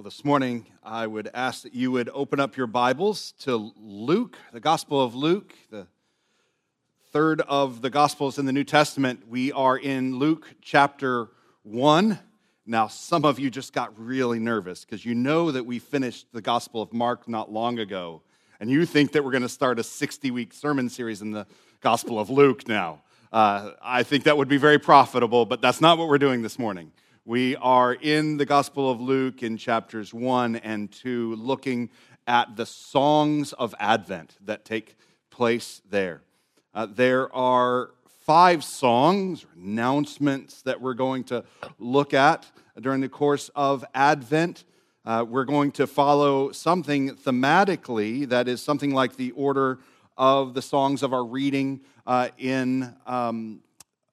Well, this morning I would ask that you would open up your Bibles to Luke, the Gospel of Luke, the third of the Gospels in the New Testament. We are in Luke chapter 1. Now, some of you just got really nervous because you know that we finished the Gospel of Mark not long ago, and you think that we're going to start a 60 week sermon series in the Gospel of Luke now. Uh, I think that would be very profitable, but that's not what we're doing this morning. We are in the Gospel of Luke in chapters 1 and 2, looking at the songs of Advent that take place there. Uh, there are five songs, announcements that we're going to look at during the course of Advent. Uh, we're going to follow something thematically that is something like the order of the songs of our reading uh, in um,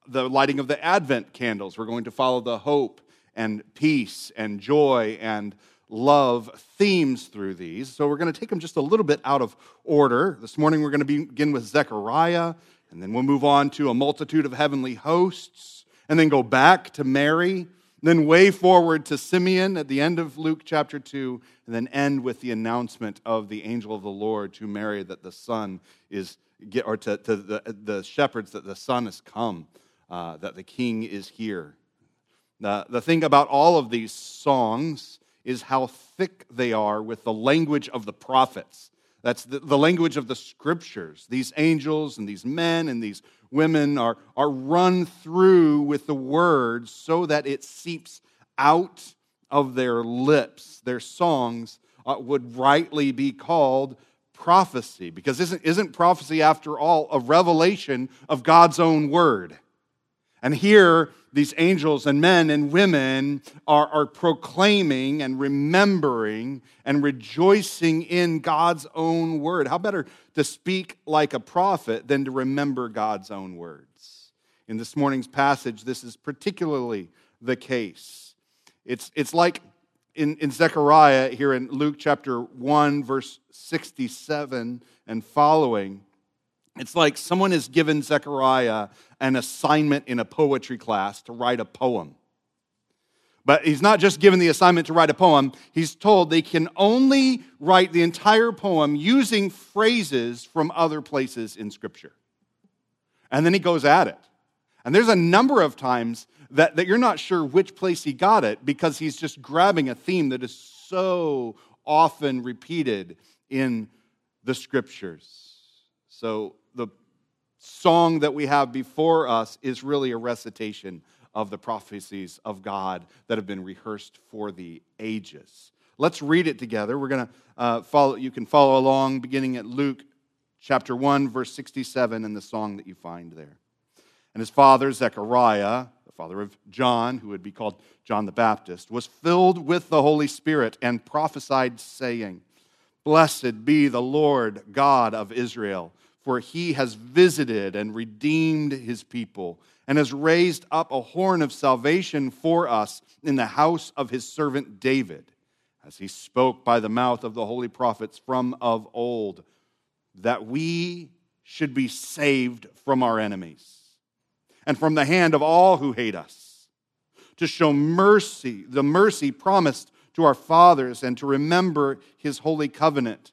the lighting of the Advent candles. We're going to follow the hope and peace and joy and love themes through these. So we're going to take them just a little bit out of order. This morning we're going to begin with Zechariah, and then we'll move on to a multitude of heavenly hosts, and then go back to Mary, then way forward to Simeon at the end of Luke chapter 2, and then end with the announcement of the angel of the Lord to Mary that the Son is, or to, to the, the shepherds that the Son has come, uh, that the King is here. The, the thing about all of these songs is how thick they are with the language of the prophets. That's the, the, language of the scriptures. These angels and these men and these women are, are run through with the words so that it seeps out of their lips. Their songs uh, would rightly be called prophecy because isn't, isn't prophecy, after all, a revelation of God's own word? And here, these angels and men and women are, are proclaiming and remembering and rejoicing in God's own word. How better to speak like a prophet than to remember God's own words? In this morning's passage, this is particularly the case. It's, it's like in, in Zechariah here in Luke chapter 1, verse 67 and following. It's like someone has given Zechariah an assignment in a poetry class to write a poem. But he's not just given the assignment to write a poem, he's told they can only write the entire poem using phrases from other places in Scripture. And then he goes at it. And there's a number of times that, that you're not sure which place he got it because he's just grabbing a theme that is so often repeated in the Scriptures. So the song that we have before us is really a recitation of the prophecies of God that have been rehearsed for the ages. Let's read it together. We're going to uh, follow, you can follow along beginning at Luke chapter 1, verse 67, and the song that you find there. And his father, Zechariah, the father of John, who would be called John the Baptist, was filled with the Holy Spirit and prophesied, saying, Blessed be the Lord God of Israel for he has visited and redeemed his people and has raised up a horn of salvation for us in the house of his servant David, as he spoke by the mouth of the holy prophets from of old, that we should be saved from our enemies and from the hand of all who hate us, to show mercy, the mercy promised to our fathers, and to remember his holy covenant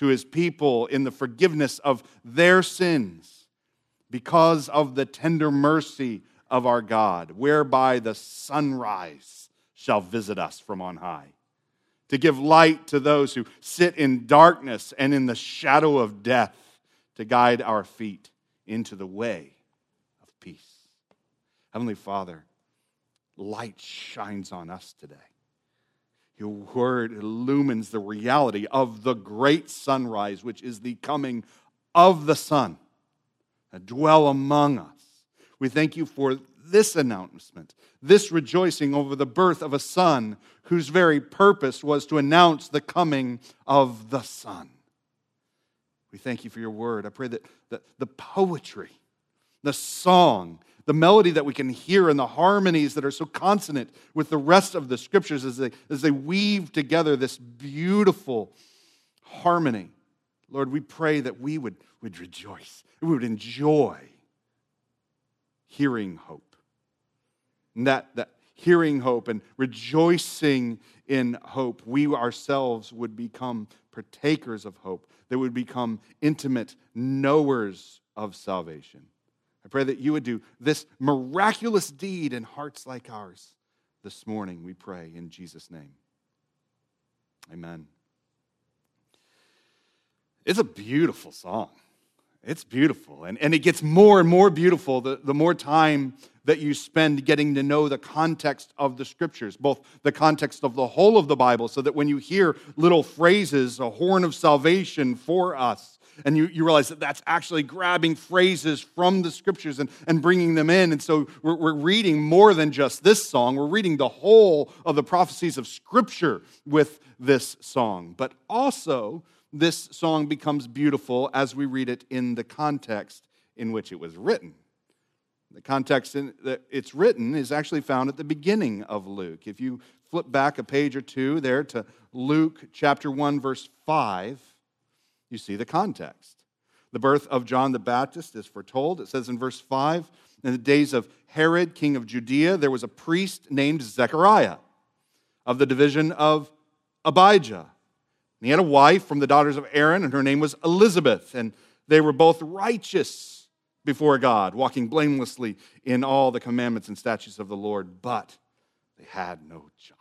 to his people in the forgiveness of their sins because of the tender mercy of our God, whereby the sunrise shall visit us from on high, to give light to those who sit in darkness and in the shadow of death, to guide our feet into the way of peace. Heavenly Father, light shines on us today. Your word illumines the reality of the great sunrise, which is the coming of the sun, that dwell among us. We thank you for this announcement, this rejoicing over the birth of a son whose very purpose was to announce the coming of the Son. We thank you for your word. I pray that the, the poetry, the song, the melody that we can hear, and the harmonies that are so consonant with the rest of the scriptures as they, as they weave together this beautiful harmony. Lord, we pray that we would, would rejoice, we would enjoy hearing hope. And that, that hearing hope and rejoicing in hope, we ourselves would become partakers of hope, that would become intimate knowers of salvation. I pray that you would do this miraculous deed in hearts like ours this morning, we pray in Jesus' name. Amen. It's a beautiful song. It's beautiful. And, and it gets more and more beautiful the, the more time that you spend getting to know the context of the scriptures, both the context of the whole of the Bible, so that when you hear little phrases, a horn of salvation for us, and you, you realize that that's actually grabbing phrases from the scriptures and, and bringing them in. And so we're, we're reading more than just this song, we're reading the whole of the prophecies of scripture with this song. But also, this song becomes beautiful as we read it in the context in which it was written. The context in that it's written is actually found at the beginning of Luke. If you flip back a page or two there to Luke chapter 1 verse 5, you see the context. The birth of John the Baptist is foretold. It says in verse 5 In the days of Herod, king of Judea, there was a priest named Zechariah of the division of Abijah. And he had a wife from the daughters of Aaron, and her name was Elizabeth. And they were both righteous before God, walking blamelessly in all the commandments and statutes of the Lord. But they had no child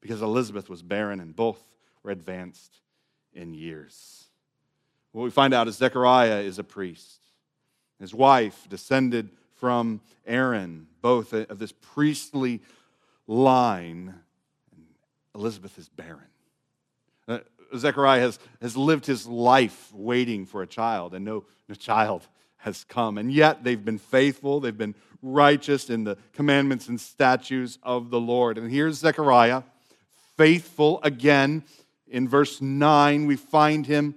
because Elizabeth was barren, and both were advanced in years. What we find out is Zechariah is a priest. His wife descended from Aaron, both of this priestly line. Elizabeth is barren. Uh, Zechariah has, has lived his life waiting for a child, and no, no child has come. And yet they've been faithful, they've been righteous in the commandments and statutes of the Lord. And here's Zechariah, faithful again in verse 9, we find him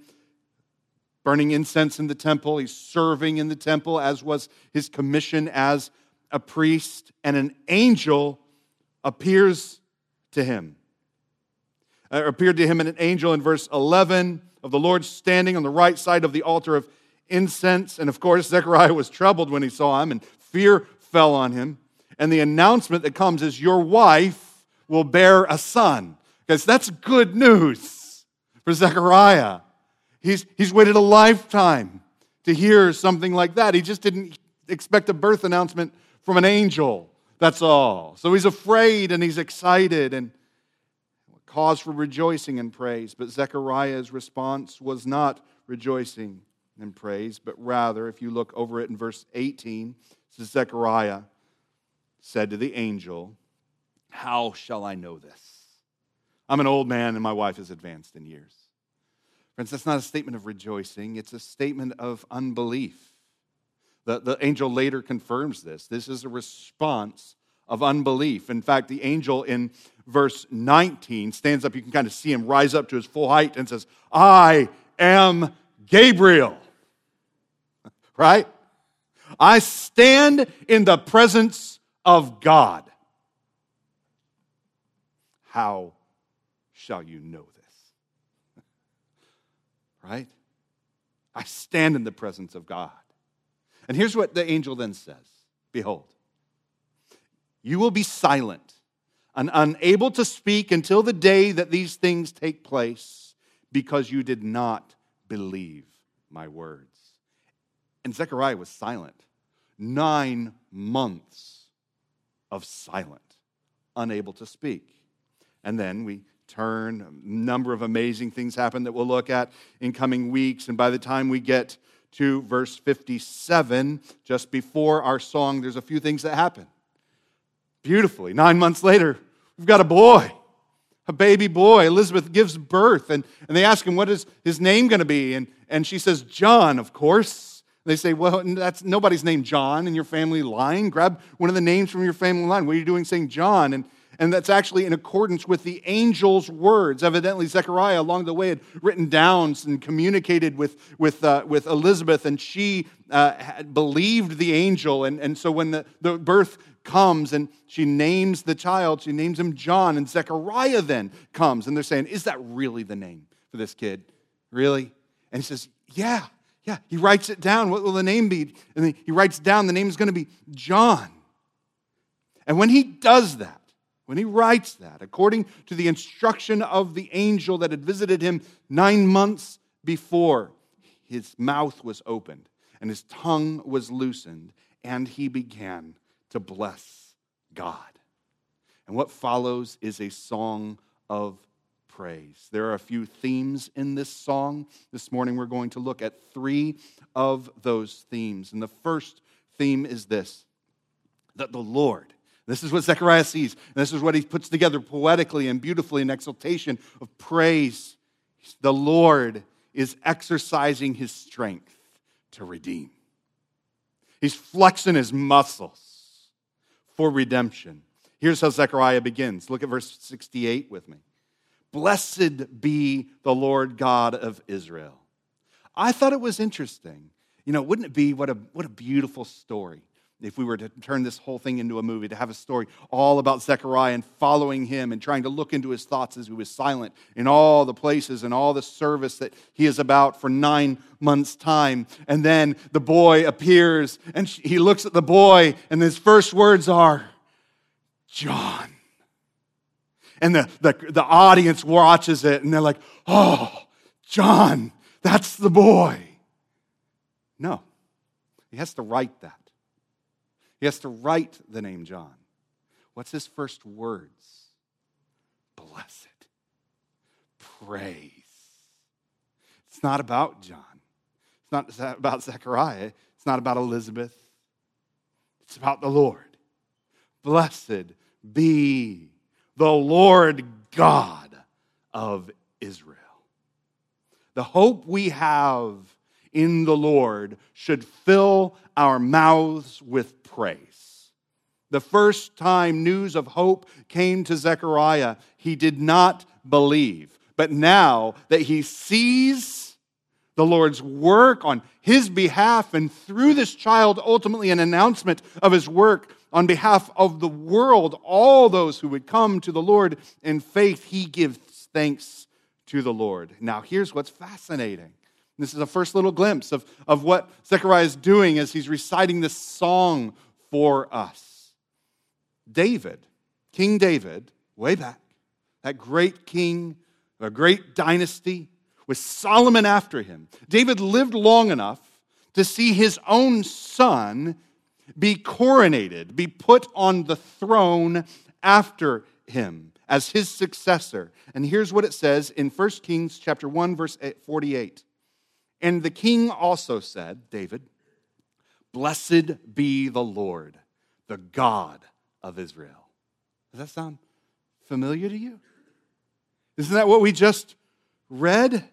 burning incense in the temple. He's serving in the temple, as was his commission as a priest, and an angel appears to him. Uh, appeared to him an angel in verse 11 of the Lord standing on the right side of the altar of incense. And of course, Zechariah was troubled when he saw him, and fear fell on him. And the announcement that comes is, Your wife will bear a son. Because that's good news for Zechariah. He's, he's waited a lifetime to hear something like that. He just didn't expect a birth announcement from an angel. That's all. So he's afraid and he's excited and cause for rejoicing and praise. But Zechariah's response was not rejoicing and praise, but rather, if you look over it in verse 18, says Zechariah said to the angel, How shall I know this? I'm an old man and my wife is advanced in years. Friends, that's not a statement of rejoicing, it's a statement of unbelief. The, the angel later confirms this. This is a response of unbelief. In fact, the angel in verse 19 stands up, you can kind of see him rise up to his full height and says, I am Gabriel. right? I stand in the presence of God. How shall you know this. right? I stand in the presence of God. And here's what the angel then says Behold, you will be silent and unable to speak until the day that these things take place because you did not believe my words. And Zechariah was silent. Nine months of silent, unable to speak. And then we turn. A number of amazing things happen that we'll look at in coming weeks. And by the time we get to verse 57, just before our song, there's a few things that happen. Beautifully, nine months later, we've got a boy, a baby boy. Elizabeth gives birth, and, and they ask him, What is his name going to be? And, and she says, John, of course. They say, well, that's nobody's named John in your family line. Grab one of the names from your family line. What are you doing saying John? And, and that's actually in accordance with the angel's words. Evidently, Zechariah along the way had written down and communicated with, with, uh, with Elizabeth, and she uh, had believed the angel. And, and so when the, the birth comes and she names the child, she names him John, and Zechariah then comes, and they're saying, Is that really the name for this kid? Really? And he says, Yeah. Yeah, he writes it down. What will the name be? And he writes down the name is going to be John. And when he does that, when he writes that, according to the instruction of the angel that had visited him nine months before, his mouth was opened and his tongue was loosened, and he began to bless God. And what follows is a song of praise. There are a few themes in this song. This morning we're going to look at three of those themes. And the first theme is this that the Lord, this is what Zechariah sees, and this is what he puts together poetically and beautifully in exaltation of praise. The Lord is exercising his strength to redeem. He's flexing his muscles for redemption. Here's how Zechariah begins. Look at verse 68 with me. Blessed be the Lord God of Israel. I thought it was interesting. You know, wouldn't it be what a, what a beautiful story if we were to turn this whole thing into a movie, to have a story all about Zechariah and following him and trying to look into his thoughts as he was silent in all the places and all the service that he is about for nine months' time. And then the boy appears and he looks at the boy, and his first words are, John and the, the, the audience watches it and they're like, oh, John, that's the boy. No, he has to write that. He has to write the name John. What's his first words? Blessed. Praise. It's not about John. It's not about Zechariah. It's not about Elizabeth. It's about the Lord. Blessed be the Lord God of Israel. The hope we have in the Lord should fill our mouths with praise. The first time news of hope came to Zechariah, he did not believe. But now that he sees the Lord's work on his behalf and through this child, ultimately an announcement of his work, on behalf of the world, all those who would come to the Lord in faith, he gives thanks to the Lord. Now, here's what's fascinating. This is a first little glimpse of, of what Zechariah is doing as he's reciting this song for us. David, King David, way back, that great king, a great dynasty, with Solomon after him. David lived long enough to see his own son be coronated, be put on the throne after him as his successor. And here's what it says in 1 Kings chapter 1 verse 48. And the king also said, David, Blessed be the Lord, the God of Israel. Does that sound familiar to you? Isn't that what we just read?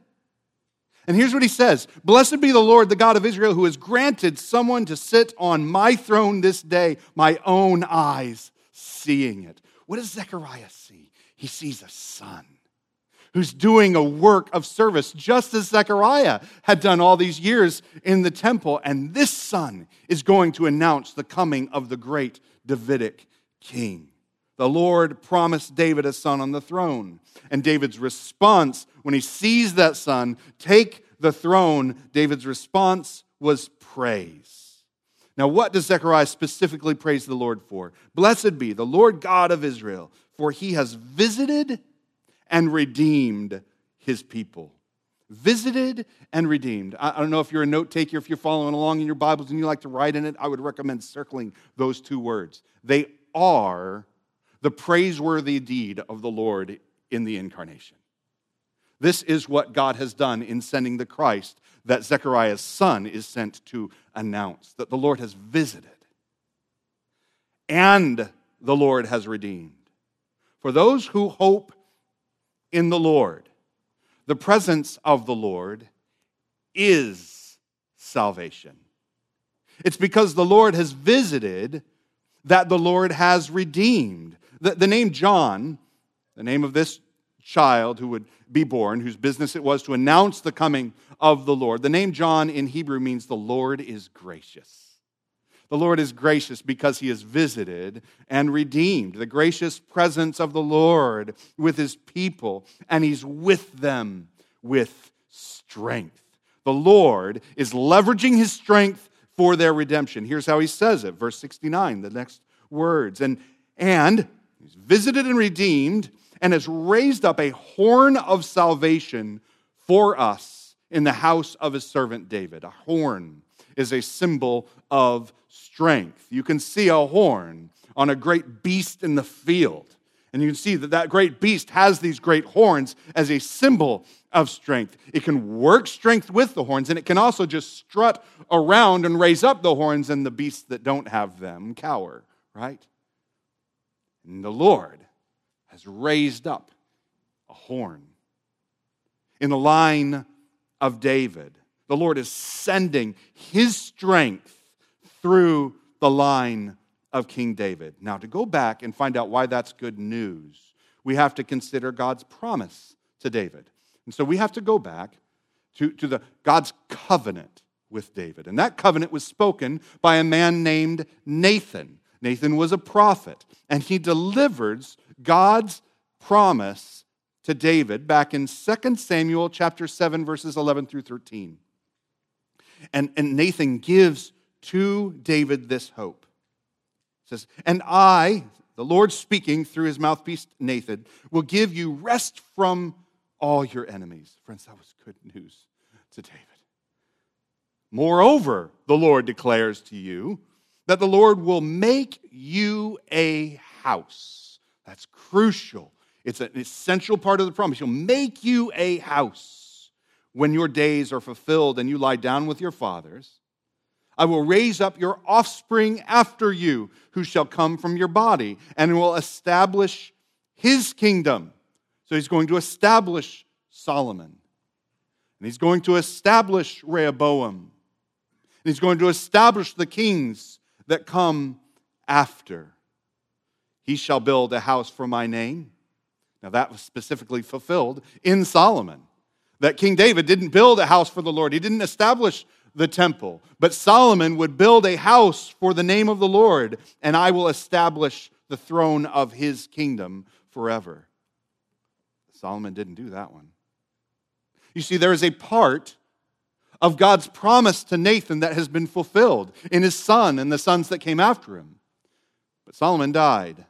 And here's what he says Blessed be the Lord, the God of Israel, who has granted someone to sit on my throne this day, my own eyes seeing it. What does Zechariah see? He sees a son who's doing a work of service, just as Zechariah had done all these years in the temple. And this son is going to announce the coming of the great Davidic king. The Lord promised David a son on the throne. And David's response when he sees that son take the throne, David's response was praise. Now, what does Zechariah specifically praise the Lord for? Blessed be the Lord God of Israel, for he has visited and redeemed his people. Visited and redeemed. I don't know if you're a note taker, if you're following along in your Bibles and you like to write in it, I would recommend circling those two words. They are the praiseworthy deed of the Lord in the incarnation. This is what God has done in sending the Christ that Zechariah's son is sent to announce that the Lord has visited and the Lord has redeemed. For those who hope in the Lord, the presence of the Lord is salvation. It's because the Lord has visited that the Lord has redeemed. The, the name John, the name of this child who would be born, whose business it was to announce the coming of the Lord, the name John in Hebrew means the Lord is gracious. The Lord is gracious because he has visited and redeemed the gracious presence of the Lord with his people, and he's with them with strength. The Lord is leveraging his strength for their redemption. Here's how he says it, verse 69, the next words. And, and he's visited and redeemed and has raised up a horn of salvation for us in the house of his servant David. A horn is a symbol of strength. You can see a horn on a great beast in the field. And you can see that that great beast has these great horns as a symbol of strength. It can work strength with the horns, and it can also just strut around and raise up the horns, and the beasts that don't have them cower, right? And the Lord has raised up a horn. In the line of David, the Lord is sending his strength through the line of King David. Now, to go back and find out why that's good news, we have to consider God's promise to David. And so we have to go back to, to the, God's covenant with David. And that covenant was spoken by a man named Nathan. Nathan was a prophet, and he delivers God's promise to David back in 2 Samuel chapter 7 verses 11 through 13. And, and Nathan gives to David this hope. He says, And I, the Lord speaking through his mouthpiece Nathan, will give you rest from all your enemies. Friends, that was good news to David. Moreover, the Lord declares to you that the Lord will make you a house. That's crucial. It's an essential part of the promise. He'll make you a house when your days are fulfilled and you lie down with your fathers. I will raise up your offspring after you, who shall come from your body, and will establish his kingdom. So he's going to establish Solomon. And he's going to establish Rehoboam. And he's going to establish the kings that come after. He shall build a house for my name. Now, that was specifically fulfilled in Solomon. That King David didn't build a house for the Lord, he didn't establish the temple. But Solomon would build a house for the name of the Lord, and I will establish the throne of his kingdom forever. Solomon didn't do that one. You see, there is a part of God's promise to Nathan that has been fulfilled in his son and the sons that came after him. But Solomon died.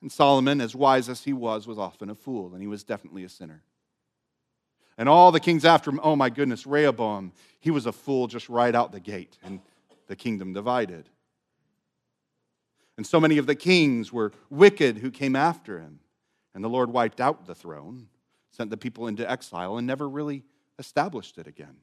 And Solomon, as wise as he was, was often a fool, and he was definitely a sinner. And all the kings after him, oh my goodness, Rehoboam, he was a fool just right out the gate, and the kingdom divided. And so many of the kings were wicked who came after him. And the Lord wiped out the throne, sent the people into exile, and never really established it again.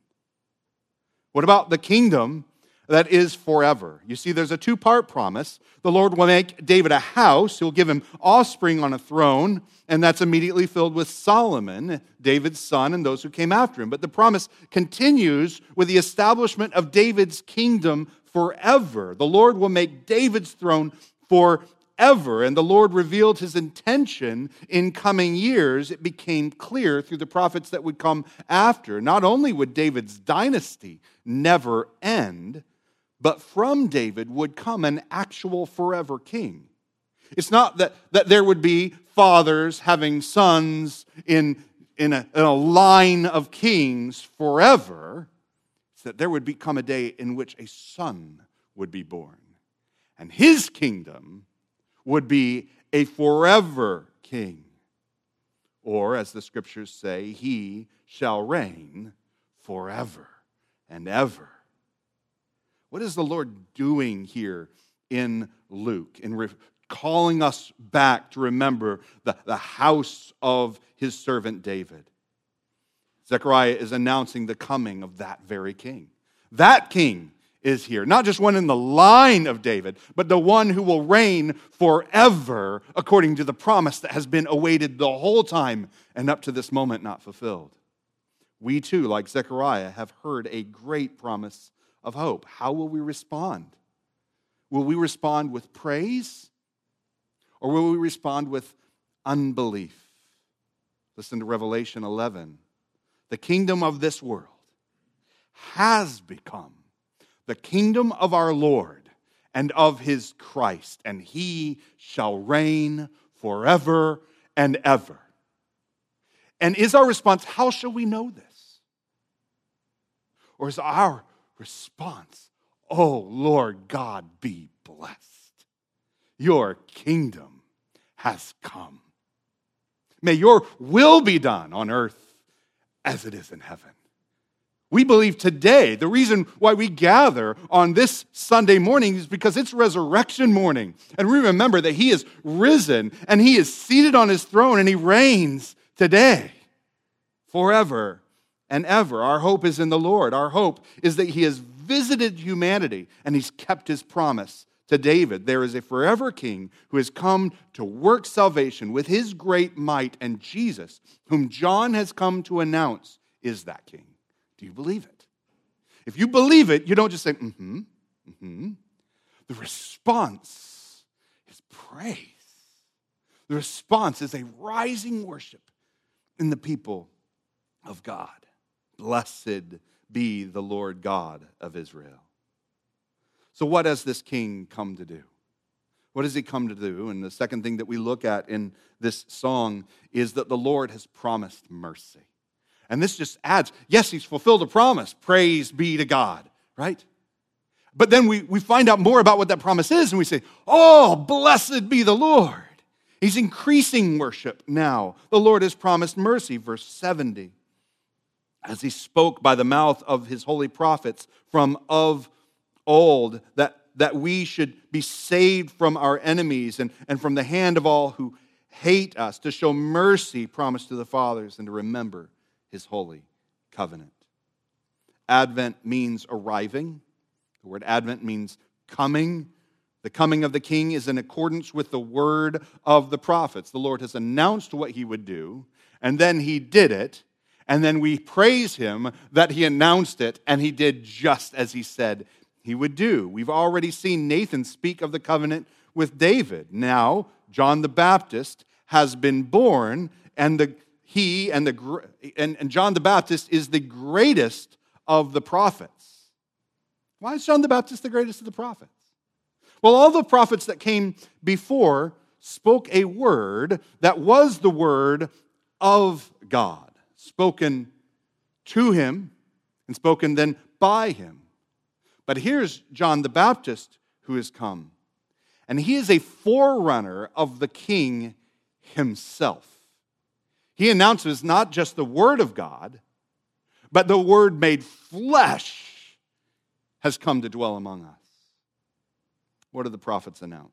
What about the kingdom that is forever. You see, there's a two part promise. The Lord will make David a house, he'll give him offspring on a throne, and that's immediately filled with Solomon, David's son, and those who came after him. But the promise continues with the establishment of David's kingdom forever. The Lord will make David's throne forever. And the Lord revealed his intention in coming years. It became clear through the prophets that would come after. Not only would David's dynasty never end, but from David would come an actual forever king. It's not that, that there would be fathers having sons in, in, a, in a line of kings forever. It's that there would become a day in which a son would be born. And his kingdom would be a forever king. Or, as the scriptures say, he shall reign forever and ever. What is the Lord doing here in Luke, in re- calling us back to remember the, the house of his servant David? Zechariah is announcing the coming of that very king. That king is here. Not just one in the line of David, but the one who will reign forever according to the promise that has been awaited the whole time and up to this moment not fulfilled. We too, like Zechariah, have heard a great promise of hope. How will we respond? Will we respond with praise or will we respond with unbelief? Listen to Revelation 11. The kingdom of this world has become the kingdom of our Lord and of his Christ, and he shall reign forever and ever. And is our response, how shall we know this? Or is our response, oh Lord God, be blessed? Your kingdom has come. May your will be done on earth as it is in heaven. We believe today, the reason why we gather on this Sunday morning is because it's resurrection morning. And we remember that He is risen and He is seated on His throne and He reigns today, forever and ever. Our hope is in the Lord. Our hope is that He has visited humanity and He's kept His promise to David. There is a forever King who has come to work salvation with His great might, and Jesus, whom John has come to announce, is that King. Do you believe it? If you believe it, you don't just say, mm hmm, mm hmm. The response is praise. The response is a rising worship in the people of God. Blessed be the Lord God of Israel. So, what has this king come to do? What does he come to do? And the second thing that we look at in this song is that the Lord has promised mercy. And this just adds, yes, he's fulfilled a promise. Praise be to God, right? But then we, we find out more about what that promise is, and we say, Oh, blessed be the Lord. He's increasing worship now. The Lord has promised mercy, verse 70. As he spoke by the mouth of his holy prophets from of old, that, that we should be saved from our enemies and, and from the hand of all who hate us, to show mercy promised to the fathers, and to remember his holy covenant. Advent means arriving. The word Advent means coming. The coming of the king is in accordance with the word of the prophets. The Lord has announced what he would do, and then he did it. And then we praise him that he announced it and he did just as he said he would do. We've already seen Nathan speak of the covenant with David. Now, John the Baptist has been born, and the he and, the, and, and John the Baptist is the greatest of the prophets. Why is John the Baptist the greatest of the prophets? Well, all the prophets that came before spoke a word that was the word of God, spoken to him and spoken then by him. But here's John the Baptist who has come, and he is a forerunner of the king himself. He announces not just the Word of God, but the Word made flesh has come to dwell among us. What do the prophets announce?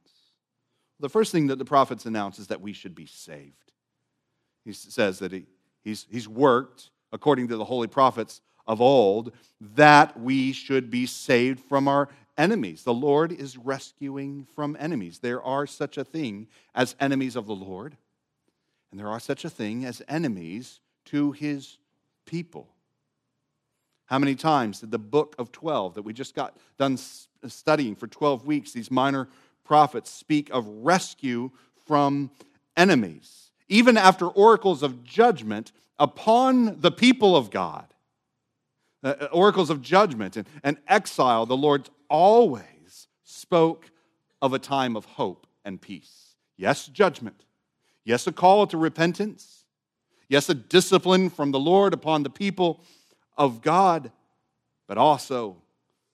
The first thing that the prophets announce is that we should be saved. He says that he, he's, he's worked, according to the holy prophets of old, that we should be saved from our enemies. The Lord is rescuing from enemies. There are such a thing as enemies of the Lord and there are such a thing as enemies to his people. How many times did the book of 12 that we just got done studying for 12 weeks, these minor prophets speak of rescue from enemies, even after oracles of judgment upon the people of God? Uh, uh oracles of judgment and, and exile, the Lord always spoke of a time of hope and peace. Yes, judgment, Yes, a call to repentance. Yes, a discipline from the Lord upon the people of God, but also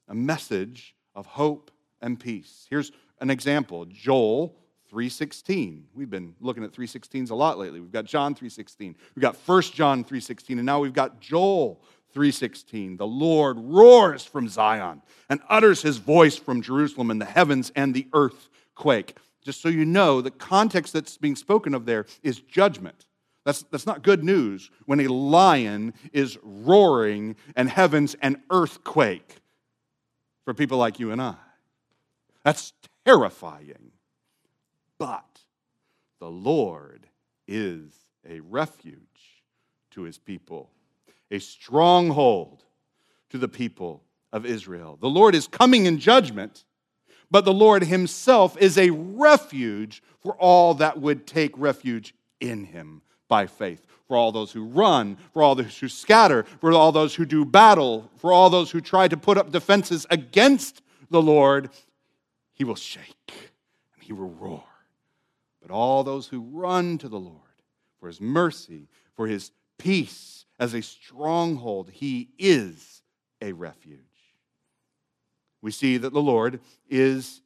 a message of hope and peace. Here's an example Joel 3:16. We've been looking at 3:16s a lot lately. We've got John 3:16. We've got 1 John 3:16 and now we've got Joel 3:16. The Lord roars from Zion and utters his voice from Jerusalem and the heavens and the earth quake just so you know, the context that's being spoken of there is judgment. That's, that's not good news when a lion is roaring and heavens and earthquake for people like you and I. That's terrifying. But the Lord is a refuge to his people, a stronghold to the people of Israel. The Lord is coming in judgment, but the Lord himself is a refuge for all that would take refuge in him by faith. For all those who run, for all those who scatter, for all those who do battle, for all those who try to put up defenses against the Lord, he will shake and he will roar. But all those who run to the Lord for his mercy, for his peace as a stronghold, he is a refuge. We see that the Lord is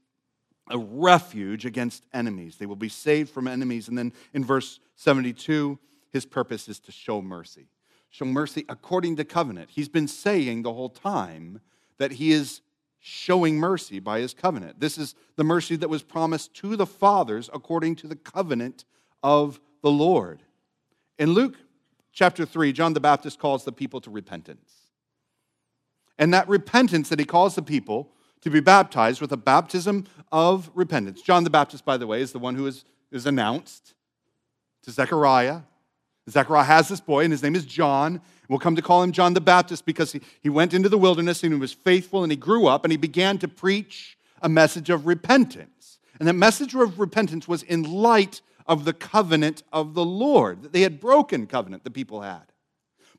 a refuge against enemies. They will be saved from enemies. And then in verse 72, his purpose is to show mercy. Show mercy according to covenant. He's been saying the whole time that he is showing mercy by his covenant. This is the mercy that was promised to the fathers according to the covenant of the Lord. In Luke chapter 3, John the Baptist calls the people to repentance. And that repentance that he calls the people to be baptized with a baptism of repentance. John the Baptist, by the way, is the one who is, is announced to Zechariah. Zechariah has this boy, and his name is John. We'll come to call him John the Baptist because he, he went into the wilderness and he was faithful and he grew up and he began to preach a message of repentance. And that message of repentance was in light of the covenant of the Lord, that they had broken covenant, the people had.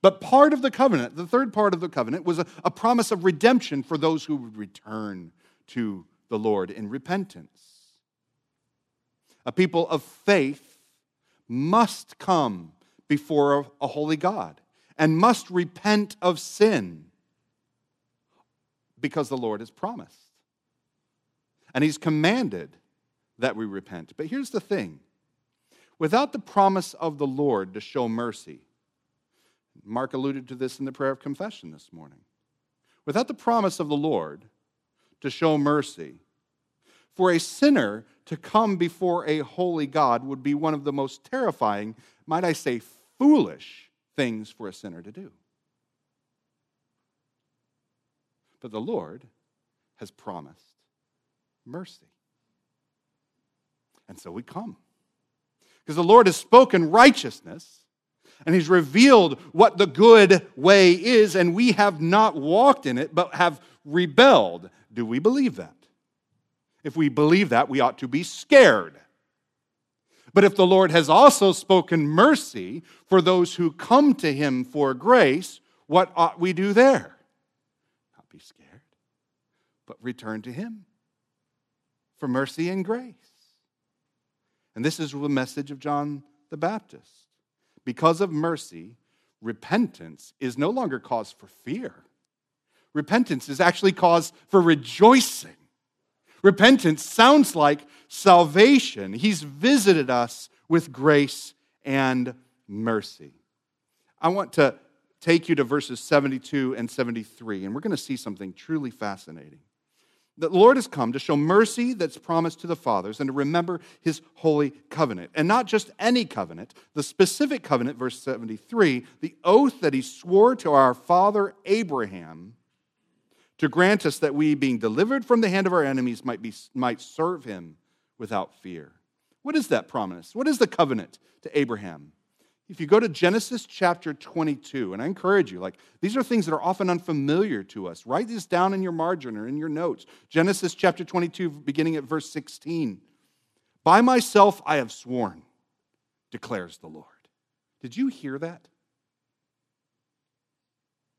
But part of the covenant, the third part of the covenant, was a, a promise of redemption for those who would return to the Lord in repentance. A people of faith must come before a, holy God and must repent of sin because the Lord has promised. And He's commanded that we repent. But here's the thing without the promise of the Lord to show mercy, Mark alluded to this in the prayer of confession this morning. Without the promise of the Lord to show mercy, for a sinner to come before a holy God would be one of the most terrifying, might I say, foolish things for a sinner to do. But the Lord has promised mercy. And so we come. Because the Lord has spoken righteousness and he's revealed what the good way is, and we have not walked in it, but have rebelled. Do we believe that? If we believe that, we ought to be scared. But if the Lord has also spoken mercy for those who come to him for grace, what ought we do there? Not be scared, but return to him for mercy and grace. And this is the message of John the Baptist. Because of mercy, repentance is no longer cause for fear. Repentance is actually cause for rejoicing. Repentance sounds like salvation. He's visited us with grace and mercy. I want to take you to verses 72 and 73, and we're going to see something truly fascinating the Lord has come to show mercy that's promised to the fathers and to remember his holy covenant. And not just any covenant, the specific covenant, verse 73, the oath that he swore to our father Abraham to grant us that we, being delivered from the hand of our enemies, might, be, might serve him without fear. What is that promise? What is the covenant to Abraham? if you go to Genesis chapter 22, and I encourage you, like these are things that are often unfamiliar to us. Write this down in your margin or in your notes. Genesis chapter 22, beginning at verse 16. By myself I have sworn, declares the Lord. Did you hear that?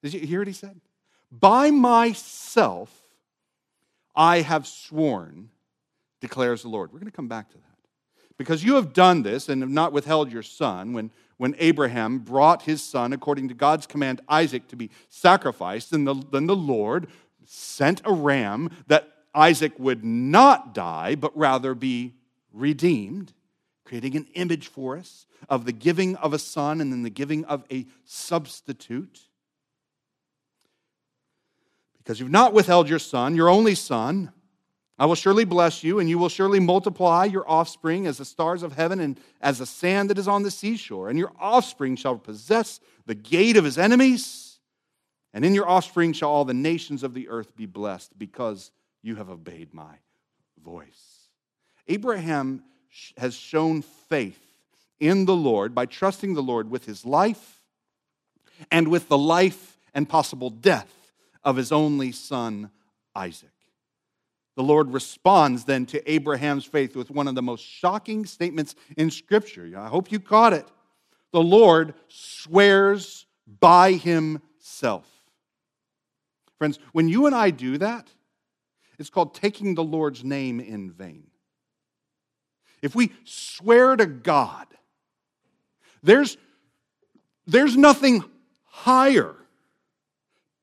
Did you hear what he said? By myself I have sworn, declares the Lord. We're going to come back to that. Because you have done this and have not withheld your son when when Abraham brought his son, according to God's command, Isaac, to be sacrificed, then the, then the Lord sent a ram that Isaac would not die, but rather be redeemed, creating an image for us of the giving of a son and then the giving of a substitute. Because you've not withheld your son, your only son, I will surely bless you, and you will surely multiply your offspring as the stars of heaven and as the sand that is on the seashore. And your offspring shall possess the gate of his enemies, and in your offspring shall all the nations of the earth be blessed, because you have obeyed my voice. Abraham has shown faith in the Lord by trusting the Lord with his life and with the life and possible death of his only son, Isaac. The Lord responds then to Abraham's faith with one of the most shocking statements in Scripture. I hope you caught it. The Lord swears by himself. Friends, when you and I do that, it's called taking the Lord's name in vain. If we swear to God, there's, there's nothing higher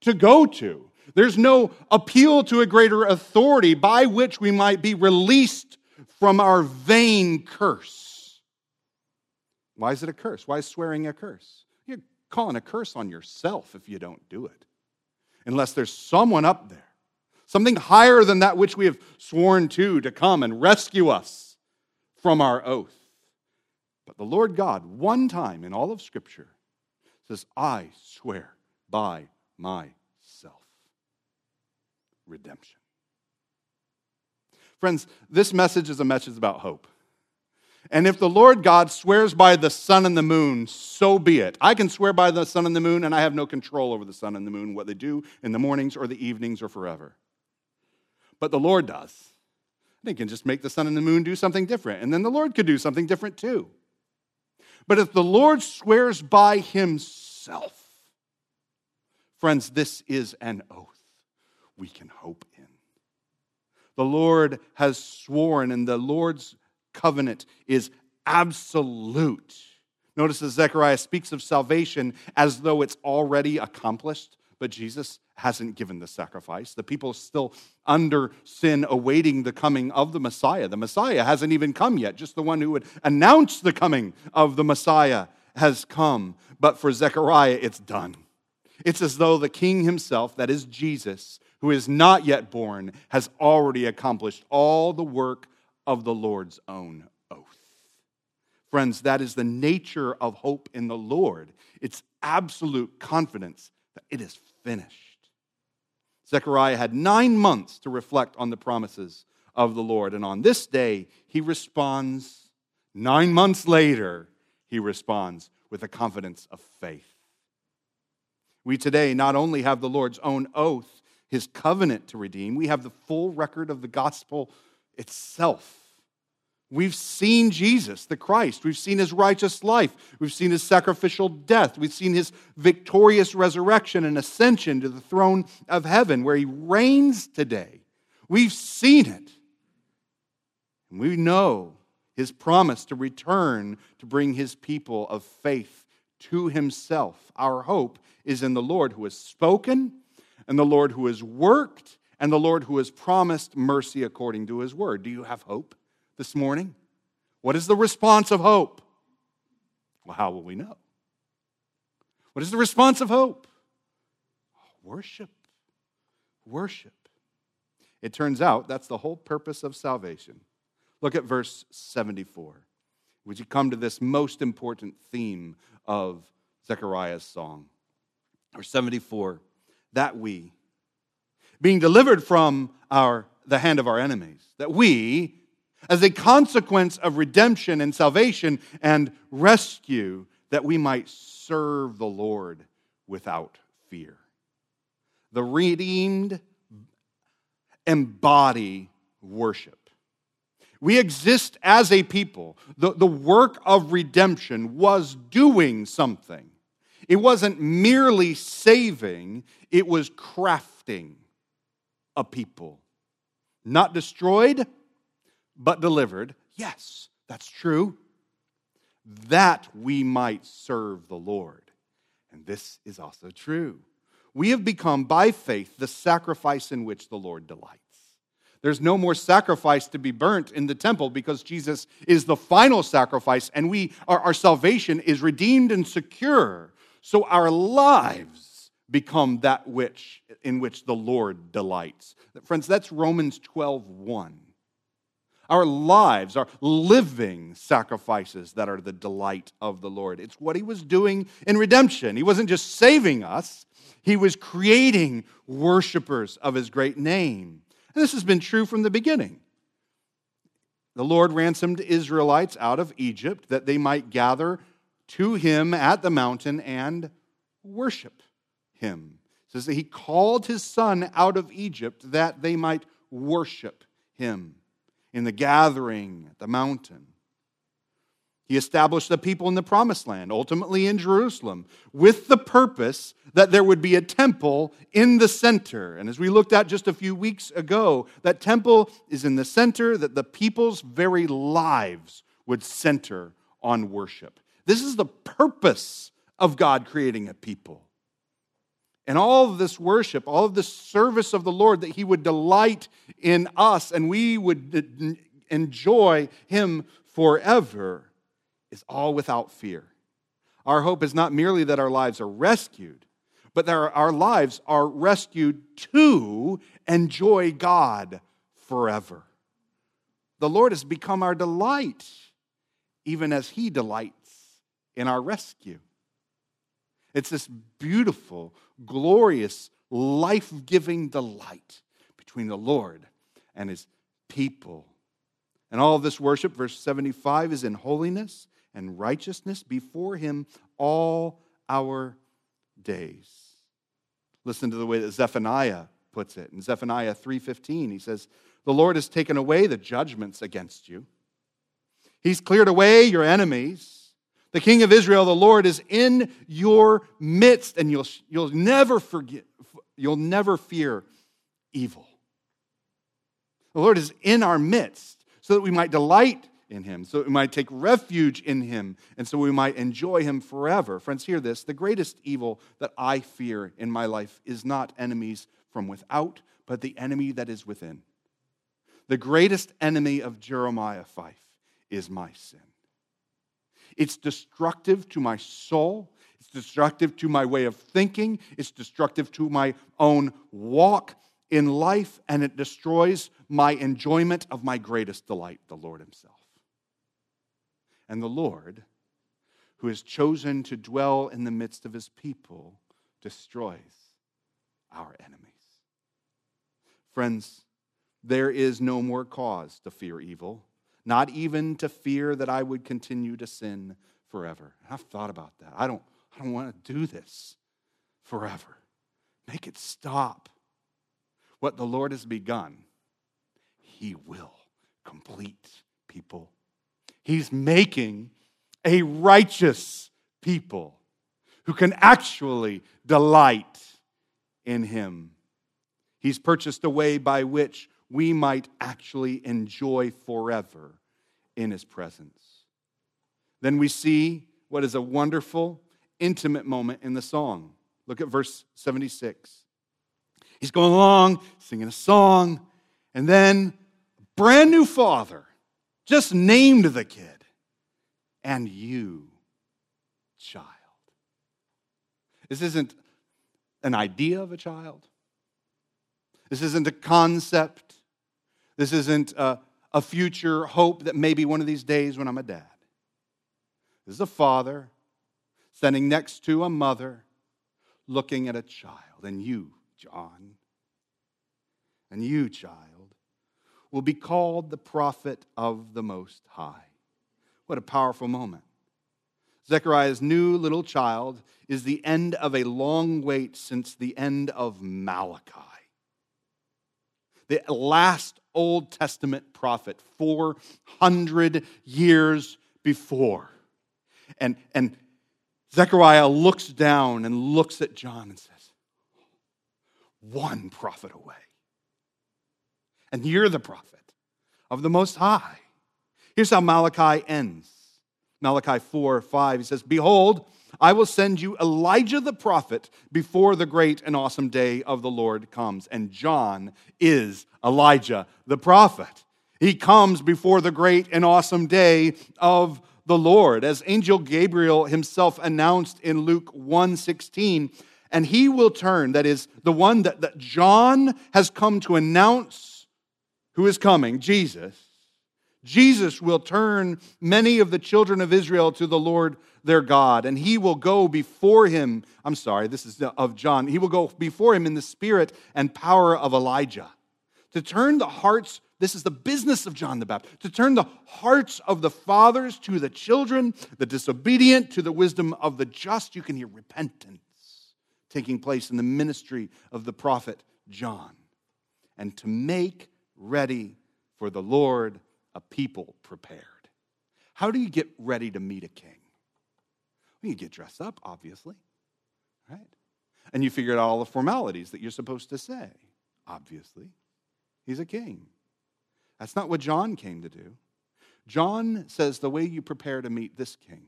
to go to. There's no appeal to a greater authority by which we might be released from our vain curse. Why is it a curse? Why is swearing a curse? You're calling a curse on yourself if you don't do it. Unless there's someone up there, something higher than that which we have sworn to, to come and rescue us from our oath. But the Lord God, one time in all of Scripture, says, I swear by myself. Redemption. Friends, this message is a message about hope. And if the Lord God swears by the sun and the moon, so be it. I can swear by the sun and the moon, and I have no control over the sun and the moon, what they do in the mornings or the evenings or forever. But the Lord does. They can just make the sun and the moon do something different, and then the Lord could do something different too. But if the Lord swears by himself, friends, this is an oath we can hope in. The Lord has sworn, and the Lord's covenant is absolute. Notice that Zechariah speaks of salvation as though it's already accomplished, but Jesus hasn't given the sacrifice. The people are still under sin, awaiting the coming of the Messiah. The Messiah hasn't even come yet, just the one who would announce the coming of the Messiah has come. But for Zechariah, it's done. It's as though the king himself, that is Jesus, who is not yet born, has already accomplished all the work of the Lord's own oath. Friends, that is the nature of hope in the Lord. It's absolute confidence that it is finished. Zechariah had nine months to reflect on the promises of the Lord. And on this day, he responds, nine months later, he responds with a confidence of faith. We today not only have the Lord's own oath, his covenant to redeem, we have the full record of the gospel itself. We've seen Jesus, the Christ. We've seen his righteous life. We've seen his sacrificial death. We've seen his victorious resurrection and ascension to the throne of heaven where he reigns today. We've seen it. And we know his promise to return to bring his people of faith to himself. Our hope is in the Lord who has spoken, and the Lord who has worked, and the Lord who has promised mercy according to his word. Do you have hope? this morning? What is the response of hope? Well, how will we know? What is the response of hope? Worship. Worship. It turns out that's the whole purpose of salvation. Look at verse 74. Would you come to this most important theme of Zechariah's song? Verse 74 that we, being delivered from our, the hand of our enemies, that we, as a consequence of redemption and salvation and rescue, that we might serve the Lord without fear. The redeemed embody worship. We exist as a people. The, the work of redemption was doing something. It wasn't merely saving, it was crafting a people. Not destroyed, but delivered. Yes, that's true. That we might serve the Lord. And this is also true. We have become, by faith, the sacrifice in which the Lord delights. There's no more sacrifice to be burnt in the temple because Jesus is the final sacrifice and we, our, our salvation is redeemed and secure. So our lives become that which in which the Lord delights. Friends, that's Romans 12 1. Our lives are living sacrifices that are the delight of the Lord. It's what He was doing in redemption. He wasn't just saving us, He was creating worshipers of His great name. And this has been true from the beginning. The Lord ransomed Israelites out of Egypt that they might gather to Him at the mountain and worship Him. says that he called his son out of Egypt that they might worship him in the gathering at the mountain. He established the people in the promised land, ultimately in Jerusalem, with the purpose that there would be a temple in the center. And as we looked at just a few weeks ago, that temple is in the center, that the people's very lives would center on worship. This is the purpose of God creating a people. And all of this worship, all of this service of the Lord, that He would delight in us and we would enjoy Him forever is all without fear. Our hope is not merely that our lives are rescued, but that our lives are rescued to enjoy God forever. The Lord has become our delight, even as He delights in our rescue. It's this beautiful, glorious, life giving delight between the Lord and His people. And all this worship, verse 75, is in holiness and righteousness before him all our days. Listen to the way that Zephaniah puts it. In Zephaniah 3:15, he says, "The Lord has taken away the judgments against you. He's cleared away your enemies. The King of Israel, the Lord, is in your midst, and you'll, you'll never forget, you'll never fear evil. The Lord is in our midst so that we might delight in him, so we might take refuge in him, and so we might enjoy him forever. Friends, hear this the greatest evil that I fear in my life is not enemies from without, but the enemy that is within. The greatest enemy of Jeremiah Fife is my sin. It's destructive to my soul. It's destructive to my way of thinking. It's destructive to my own walk in life, and it destroys my enjoyment of my greatest delight, the Lord Himself and the Lord, who has chosen to dwell in the midst of his people, destroys our enemies. Friends, there is no more cause to fear evil, not even to fear that I would continue to sin forever. I've thought about that. I don't, I don't want to do this forever. Make it stop. What the Lord has begun, He will complete people He's making a righteous people who can actually delight in Him. He's purchased a way by which we might actually enjoy forever in His presence. Then we see what is a wonderful, intimate moment in the song. Look at verse 76. He's going along, singing a song, and then brand new father just named the kid. And you, child. This isn't an idea of a child. This isn't a concept. This isn't a, a future hope that maybe one of these days when I'm a dad. This is a father standing next to a mother looking at a child. And you, John, and you, child will be called the prophet of the Most High. What a powerful moment. Zechariah's new little child is the end of a long wait since the end of Malachi. The last Old Testament prophet, 400 years before. And, and Zechariah looks down and looks at John and says, One prophet away and you're the prophet of the Most High. Here's how Malachi ends Malachi 4 5. He says, Behold, I will send you Elijah the prophet before the great and awesome day of the Lord comes. And John is Elijah the prophet. He comes before the great and awesome day of the Lord. As angel Gabriel himself announced in Luke 1:16, and he will turn, that is the one that, that John has come to announce who is coming, Jesus, Jesus will turn many of the children of Israel to the Lord their God, and he will go before him. I'm sorry, this is of John. He will go before him in the spirit and power of Elijah to turn the hearts. This is the business of John the Baptist to turn the hearts of the fathers to the children, the disobedient to the wisdom of the just. You can hear repentance taking place in the ministry of the prophet John, and to make ready for the Lord a people prepared. How do you get ready to meet a king? Well, you get dressed up, obviously, right? And you figure out all the formalities that you're supposed to say, obviously. He's a king. That's not what John came to do. John says the way you prepare to meet this king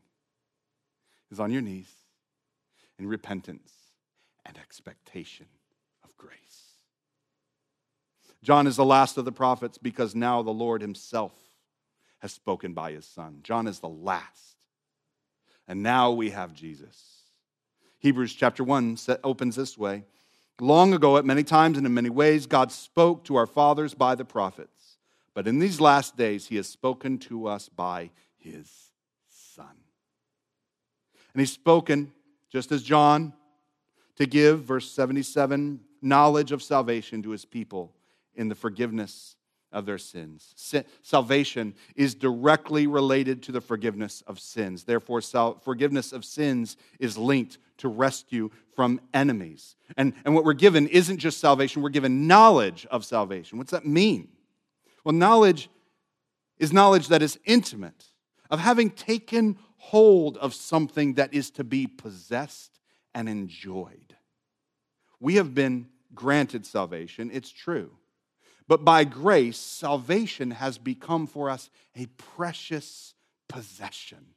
is on your knees in repentance and expectation of grace. John is the last of the prophets because now the Lord himself has spoken by his son. John is the last. And now we have Jesus. Hebrews chapter 1 opens this way Long ago, at many times and in many ways, God spoke to our fathers by the prophets. But in these last days, he has spoken to us by his Son. And he's spoken, just as John, to give, verse 77, knowledge of salvation to his people in the forgiveness of their sins. salvation is directly related to the forgiveness of sins. Therefore, forgiveness of sins is linked to rescue from enemies. And, and what we're given isn't just salvation, we're given knowledge of salvation. What's that mean? Well, knowledge is knowledge that is intimate, of having taken hold of something that is to be possessed and enjoyed. We have been granted salvation, it's true. But by grace, salvation has become for us a precious possession,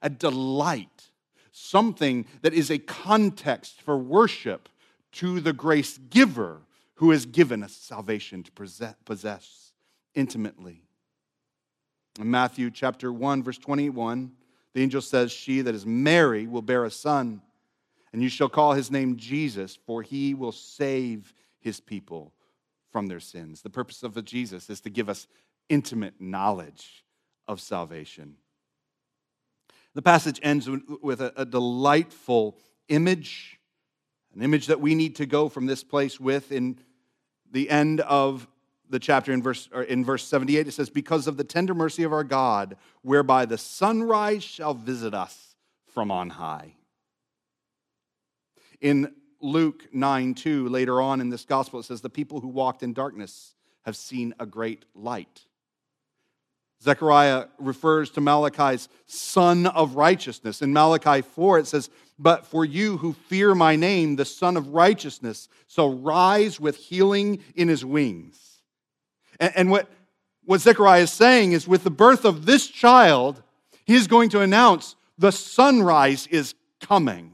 a delight, something that is a context for worship to the grace giver who has given us salvation to possess intimately. In Matthew chapter 1, verse 21, the angel says, She that is Mary will bear a son, and you shall call his name Jesus, for he will save his people from their sins. The purpose of Jesus is to give us intimate knowledge of salvation. The passage ends with a, a delightful image, an image that we need to go from this place with in the end of the chapter in verse, in verse 78, it says, Because of the tender mercy of our God, whereby the sunrise shall visit us from on high. In Luke 9 2, later on in this gospel, it says, The people who walked in darkness have seen a great light. Zechariah refers to Malachi's sun of righteousness. In Malachi 4, it says, But for you who fear my name, the sun of righteousness shall rise with healing in his wings. And, and what, what Zechariah is saying is with the birth of this child, he is going to announce the sunrise is coming.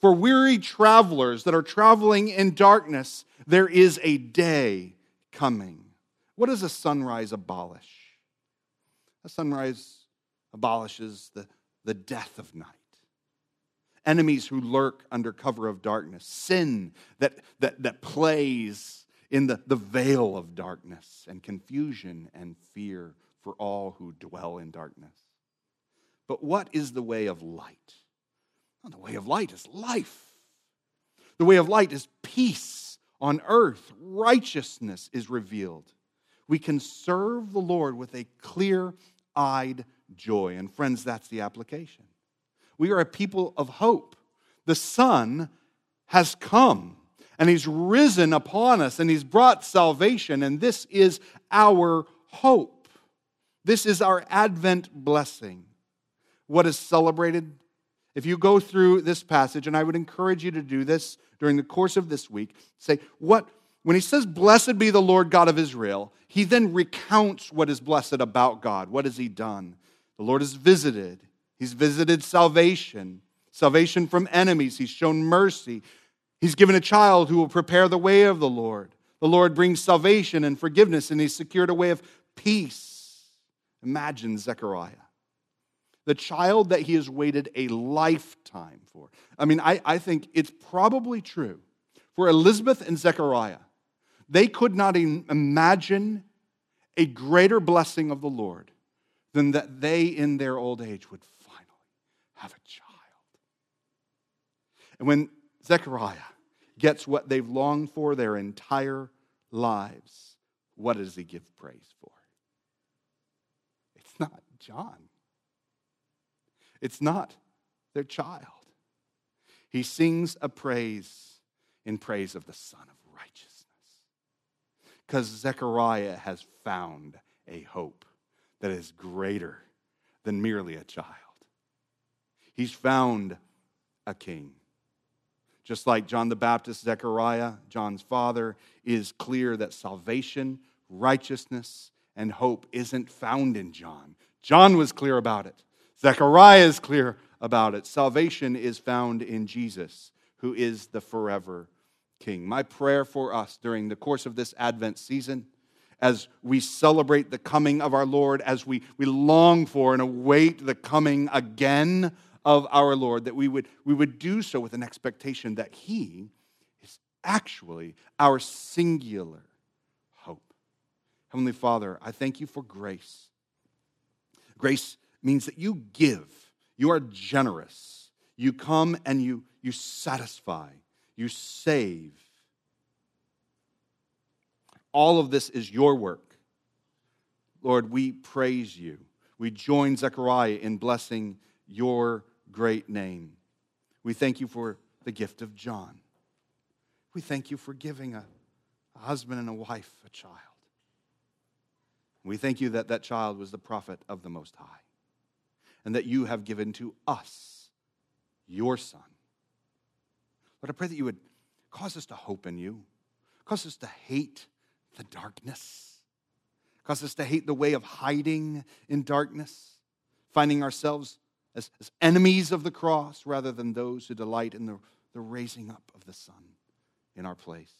For weary travelers that are traveling in darkness, there is a day coming. What does a sunrise abolish? A sunrise abolishes the, the death of night. Enemies who lurk under cover of darkness, sin that, that, that plays in the, the veil of darkness and confusion and fear for all who dwell in darkness. But what is the way of light? The way of light is life. The way of light is peace on earth. Righteousness is revealed. We can serve the Lord with a clear eyed joy. And friends, that's the application. We are a people of hope. The Son has come and he's risen upon us and he's brought salvation, and this is our hope. This is our Advent blessing. What is celebrated? If you go through this passage, and I would encourage you to do this during the course of this week, say, what, when he says, Blessed be the Lord God of Israel, he then recounts what is blessed about God. What has he done? The Lord has visited, he's visited salvation, salvation from enemies, he's shown mercy, He's given a child who will prepare the way of the Lord. The Lord brings salvation and forgiveness, and He's secured a way of peace. Imagine Zechariah, the child that he has waited a lifetime for. I mean, I, I think it's probably true for Elizabeth and Zechariah. They could not imagine a greater blessing of the Lord than that they, in their old age, would finally have a child. And when Zechariah gets what they've longed for their entire lives, what does he give praise for? It's not John, it's not their child. He sings a praise in praise of the Son of Righteousness. Because Zechariah has found a hope that is greater than merely a child. He's found a king. Just like John the Baptist, Zechariah, John's father, is clear that salvation, righteousness, and hope isn't found in John. John was clear about it. Zechariah is clear about it. Salvation is found in Jesus, who is the forever King. My prayer for us during the course of this Advent season, as we celebrate the coming of our Lord, as we, we long for and await the coming again of our Lord, that we would, we would do so with an expectation that He is actually our singular hope. Heavenly Father, I thank you for grace. Grace means that you give, you are generous, you come and you, you satisfy, you save. All of this is your work. Lord, we praise you. We join Zechariah in blessing your great name. We thank you for the gift of John. We thank you for giving a, a husband and a wife a child. We thank you that that child was the prophet of the Most High and that you have given to us your Son. Lord, I pray that you would cause us to hope in you, cause us to hate the darkness, cause us to hate the way of hiding in darkness, finding ourselves as, as enemies of the cross rather than those who delight in the, the raising up of the Son in our place.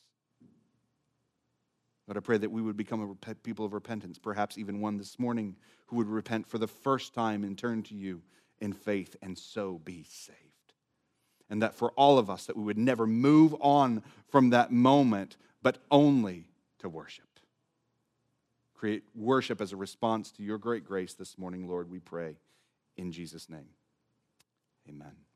But I pray that we would become a people of repentance, perhaps even one this morning who would repent for the first time and turn to you in faith and so be saved. And that for all of us, that we would never move on from that moment, but only to worship. Create worship as a response to your great grace this morning, Lord, we pray. In Jesus' name, amen.